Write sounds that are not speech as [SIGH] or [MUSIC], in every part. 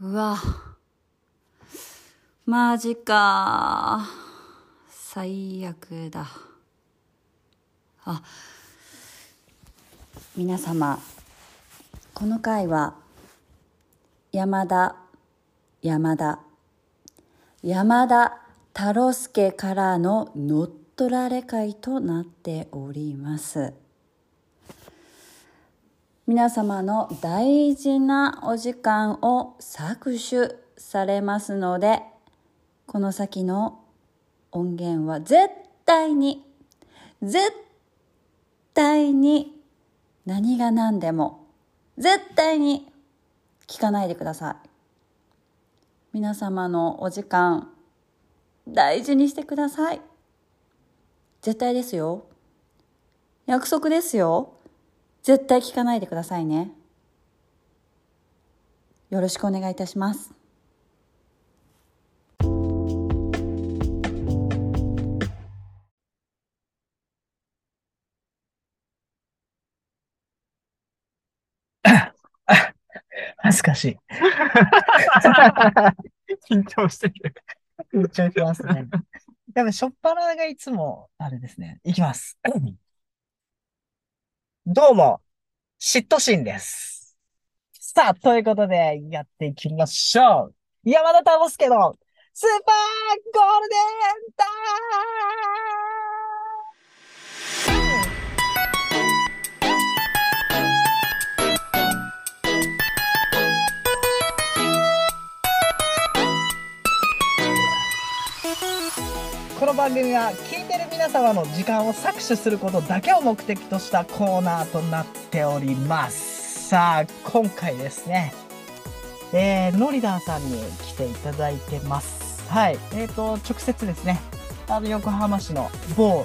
うわ。マジか。最悪だ。あ。皆様この回は山田山田。山田太郎介からの乗っ取られ会となっております。皆様の大事なお時間を搾取されますのでこの先の音源は絶対に絶対に何が何でも絶対に聞かないでください。皆様のお時間大事にしてください。絶対ですよ。約束ですよ。絶対聞かないでくださいねよろしくお願いいたします恥ずかしい。緊張してる。緊張しますね。やっぱ、しょっぱながいつも、あれですね。いきます。[LAUGHS] どうも、嫉妬心です。さあ、ということで、やっていきましょう。山田太郎介のスーパーゴールデンタこの番組はてる皆様の時間を搾取することだけを目的としたコーナーとなっております。さあ、今回ですね、えー、ノリダーさんに来ていただいてます。はい。えっ、と、直接ですね、あの、横浜市の某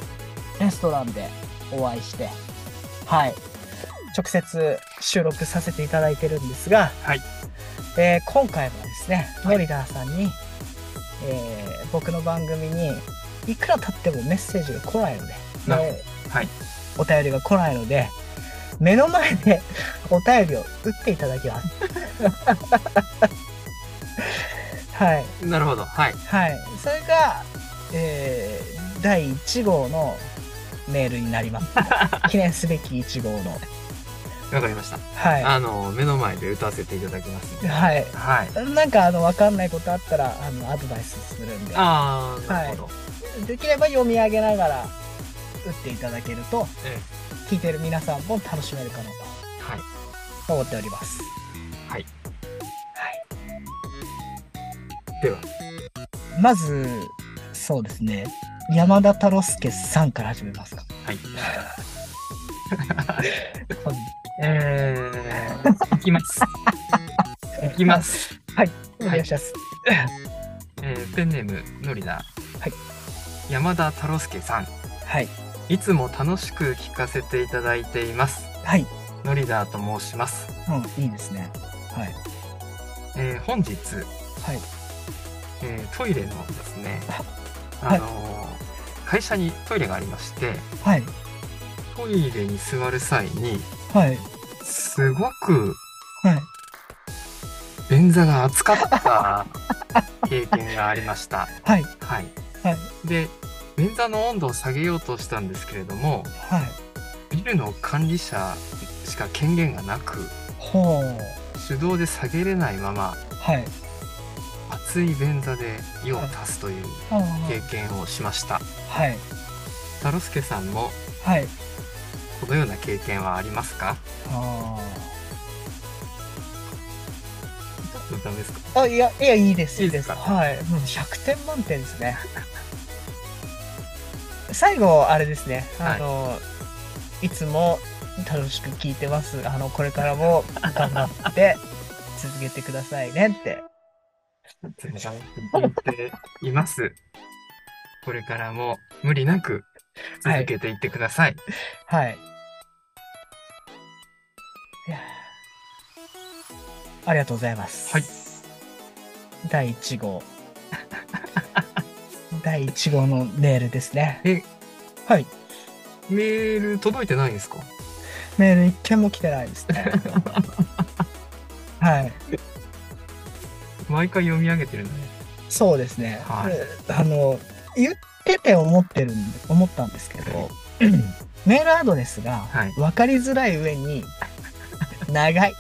レストランでお会いして、はい。直接収録させていただいてるんですが、はい。えー今回もですね、はいノリダーさんに、えー僕の番組にいくら経ってもメッセージが来ないので、はいお便りが来ないので、目の前で [LAUGHS] お便りを打っていただきます。[LAUGHS] はい。なるほど。はい。はい。それが、えー第1号のメールになります。[LAUGHS] 記念すべき1号の。わかりました。はあの、目の前で歌わせていただきます。はい。はい。なんか、あの、わかんないことあったら、あの、アドバイスするんで。あー、なるほど。できれば読み上げながら打っていただけると、え聞いてる皆さんも楽しめるかなえはい。と思っております。はい。はい。では、まず、そうですね。山田太郎介さんから始めますか。はい。[LAUGHS] 本えー、いきます。いきます。お願いします。えー、ペンネーム、のりだ。はい。山田太郎介さん。はい。いつも楽しく聞かせていただいています。はい。のりだと申します。うん、いいですね。はい。えー、本日、はい。えートイレのですね、はいあのー会社にトイレがありまして、はい。トイレに座る際に、はい。すごくはい。便座が熱かった経験がありました。[LAUGHS] はい。はい。はい。で、便座の温度を下げようとしたんですけれども、はい。ビルの管理者しか権限がなく。手動で下げれないまま、はい。熱い便座で用を足すという経験をしました。はい。太郎介さんもはい。このような経験はありますか？あいや、いや、いいです。いいですか？はい。もう100点満点ですね。最後、あれですね。あの、い、つも楽しく聞いてます。あの、これからも頑張って続けてくださいねって。言っています。これからも無理なく続けていってください。はい。いやーありがとうございます。はい。第1号。[LAUGHS] 第1号のメールですね。え、はい。メール届いてないんですか？メール一件も来てないですね。[LAUGHS] はい。毎回読み上げてるのね。そうですね。はいあの、言ってて思ってるんで、思ったんですけど、メールアドレスがはい分かりづらい上に、長い。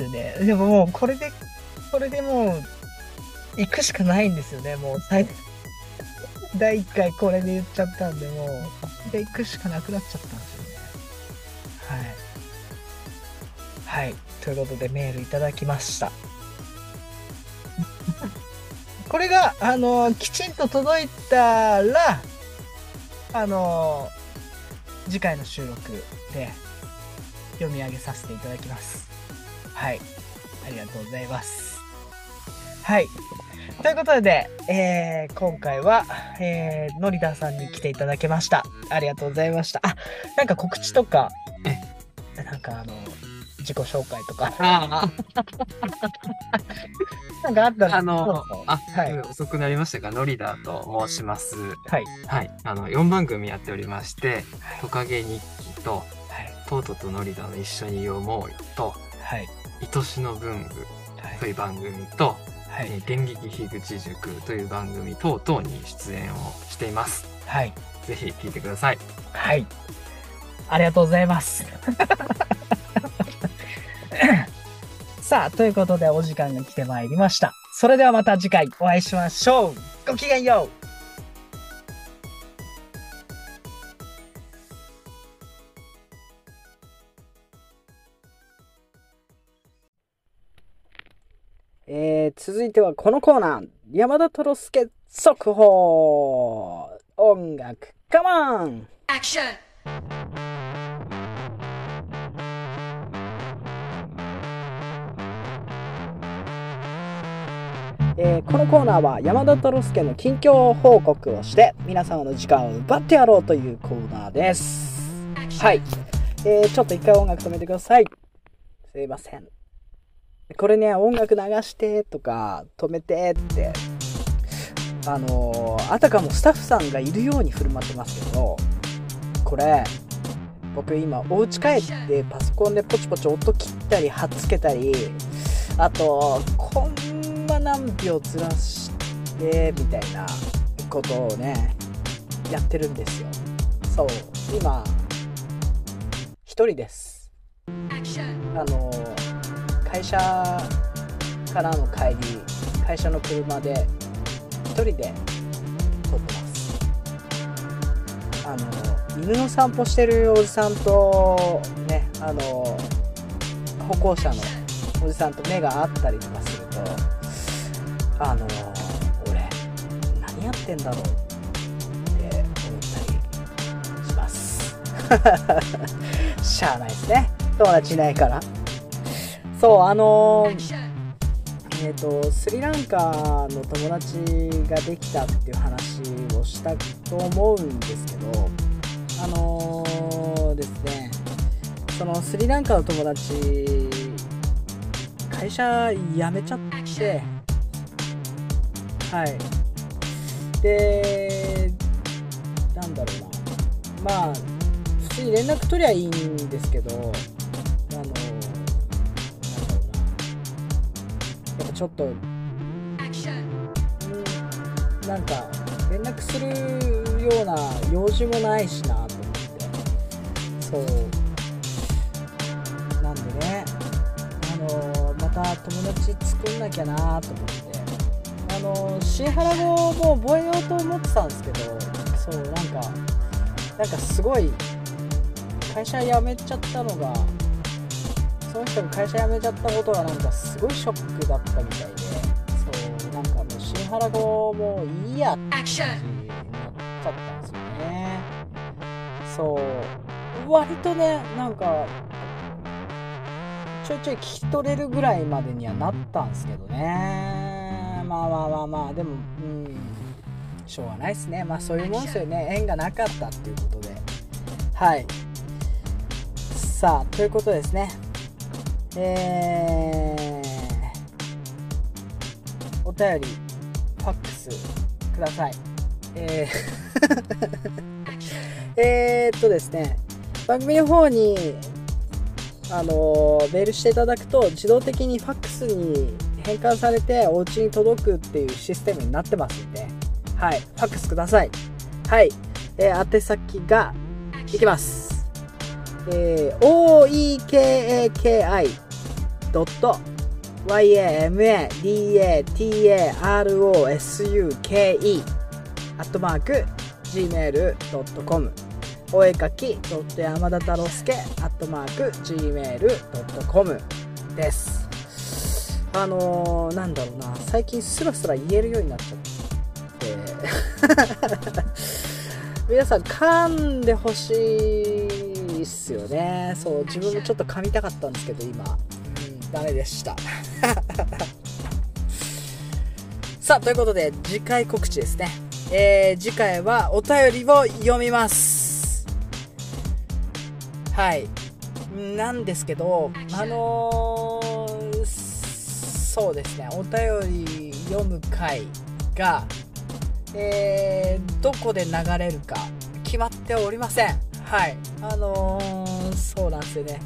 ですよね。でももう、これで、これでもう、行くしかないんですよね。もう、最第1回これで言っちゃったんで、もう、で行くしかなくなっちゃったんですよね。はい。はい。ということでメールいただきました。[LAUGHS] これが、あの、きちんと届いたら、あの、次回の収録で読み上げさせていただきます。はい。ありがとうございます。はい。ということで、えー今回は、えー、ノリダーさんに来ていただきました。ありがとうございました。あ、なんか告知とか、なんかあの、自己紹介とか、あ [LAUGHS] なんかあったら、あのあ、はい。遅くなりましたが、ノリダーと申します。はい。はい。あの、4番組やっておりまして、トカゲ日記と、はい。トートとノリダーの一緒に読もうよと、はい。愛しの文具はいという番組と、はい。えー電撃樋口塾という番組等々に出演をしています。はい。ぜひ聞いてください。はい。ありがとうございます。[LAUGHS] さあ、ということでお時間が来てまいりました。それではまた次回お会いしましょう。ごきげんよう。続いてはこのコーナー。山田トロスケ速報。音楽カモン Action! えーこのコーナーは山田太郎介の近況報告をして皆様の時間を奪ってやろうというコーナーです。はい、えーちょっと一回音楽止めてください。すいませんこれね音楽流してとか止めてって。あのーあたかもスタッフさんがいるように振る舞ってますけどこれ僕今お家帰ってパソコンでポチポチ音切ったり貼っつけたりあとコンマ何秒ずらしてみたいなことをねやってるんですよ。そう今一人です。あの会社からの帰り会社の車で一人で撮ってます。あの犬の散歩してるおじさんとねあの歩行者のおじさんと目が合ったりとかするとあの俺何やってんだろうって思ったりします。[LAUGHS] しゃあないですね。友達いないから。そうあのえっ、とスリランカの友達ができたっていう話をしたと思うんですけどあのーですねそのスリランカの友達会社辞めちゃってはい。でなんだろうな。まあ普通に連絡取りゃいいんですけどちょっとなんか連絡するような用事もないしなと思って。そう。なんでねあのまた友達作んなきゃなと思って。あのシーハラ語も覚えようと思ってたんですけどそうなんかなんかすごい会社辞めちゃったのがその人が会社辞めちゃったことがなんかすごいショックだったみたいでそうなんかもうシーハラ語もういいやってなっちゃったんですよね。そう割とねなんかちょいちょい聞き取れるぐらいまでにはなったんですけどね。まあまあまあまあでもうんしょうがないですね。まあそういうもんですよね。縁がなかったっていうことで。はい。さあということですねえー、お便りファックスください。えー [LAUGHS] えっとですね番組の方にあのメールしていただくと自動的にファックスに変換されてお家に届くっていうシステムになってますんではいファックスください。はい、えー宛先がいきます。えー、oekaki ドット yamadatarasuke アットマーク gmail.com お絵かき山田太郎介アットマーク gmail.com です。あのー、なんだろうな。最近スラスラ言えるようになっちゃって。[LAUGHS] 皆さん噛んでほしいっすよね。そう自分もちょっと噛みたかったんですけど今、うん、ダメでした。[LAUGHS] さあということで次回告知ですね。えー、次回はお便りを読みます。はい。なんですけどあのー、そうですね。お便り読む回がえー、どこで流れるか決まっておりません。はい。あのー、そうなんですよね。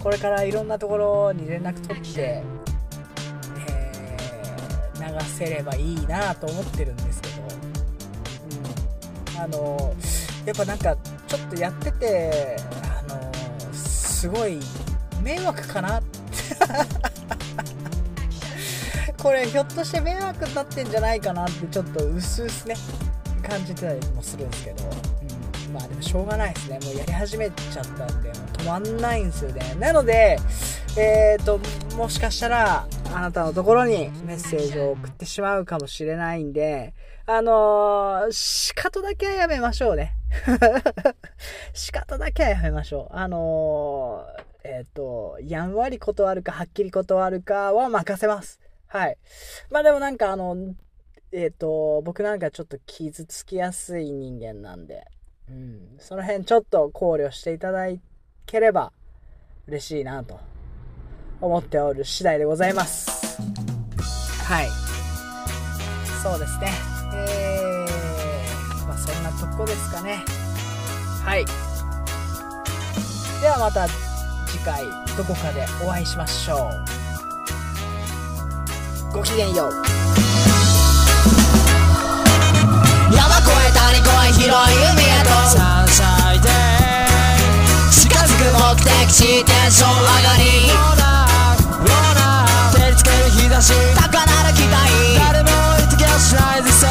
これからいろんなところに連絡取って、えー、流せればいいなと思ってるんですけど、うん、あのー、やっぱなんかちょっとやっててあのー、すごい迷惑かな。っ [LAUGHS] てこれひょっとして迷惑になってんじゃないかなってちょっと薄々ね感じてたりもするんですけど、まあでもしょうがないですね。もうやり始めちゃったんでもう止まんないんですよね。なのでえーともしかしたらあなたのところにメッセージを送ってしまうかもしれないんであのー、仕方だけはやめましょうね。[LAUGHS] 仕方だけはやめましょう。あのー、えっ、ー、とやんわり断るかはっきり断るかは任せます。はい。まあでもなんかあの、えっ、と、僕なんかちょっと傷つきやすい人間なんで、うん、その辺ちょっと考慮していただければ嬉しいなと思っておる次第でございます。はい。そうですね。えー、まあそんなとこですかね。はい。ではまた次回どこかでお会いしましょう。ごきげんよう越えたり越え広い海へと。山菜で近づく目的地テンション上がりローナーロナ照りつける日差し。高鳴る期待誰も言ってきゃしないぜ Say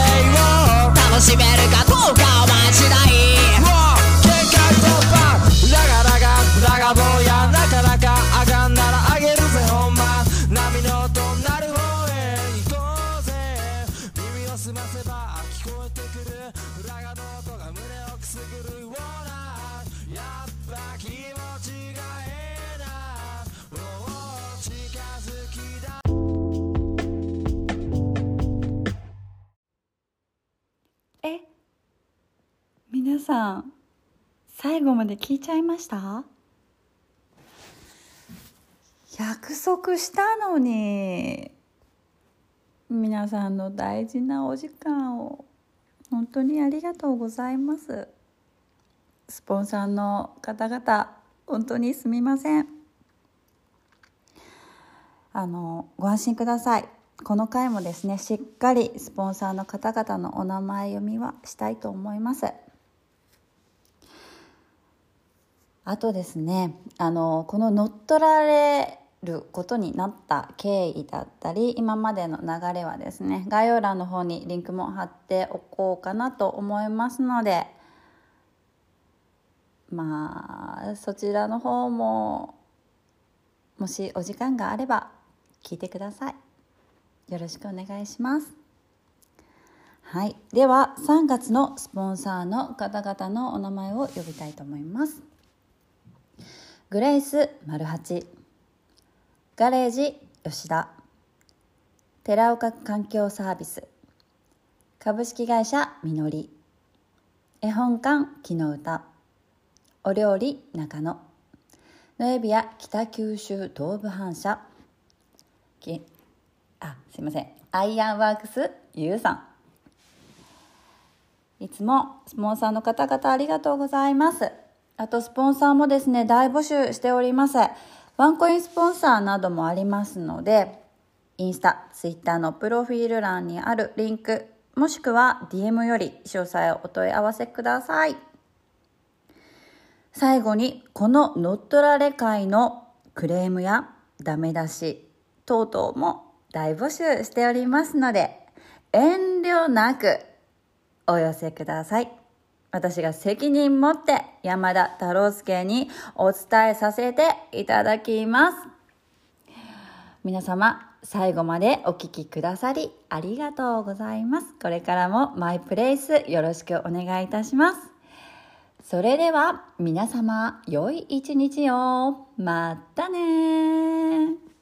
え皆さん最後まで聞いちゃいました？約束したのに皆さんの大事なお時間を本当にありがとうございます。スポンサーの方々本当にすみません。あのご安心ください。この回もですねしっかりスポンサーの方々のお名前読みはしたいと思います。あとですねあのこの乗っ取られることになった経緯だったり今までの流れはですね概要欄の方にリンクも貼っておこうかなと思いますのでまあそちらの方ももしお時間があれば聞いてください。よろしくお願いします。はい。では3月のスポンサーの方々のお名前を呼びたいと思います。グレイス丸八。ガレージ吉田。寺岡環境サービス。株式会社みのり。絵本館木の歌。お料理中野。ノエビア北九州東部反射。あすいません。アイアンワークスゆうさん。いつもスポンサーの方々ありがとうございます。あとスポンサーもですね大募集しております。ワンコインスポンサーなどもありますので、インスタ、ツイッターのプロフィール欄にあるリンク、もしくは DM より詳細をお問い合わせください。最後に、この乗っ取られ会のクレームやダメ出し等々も大募集しておりますので、遠慮なくお寄せください。私が責任持って山田太郎介にお伝えさせていただきます。皆様、最後までお聞きくださりありがとうございます。これからもマイプレイスよろしくお願いいたします。それでは皆様、良い一日を。またね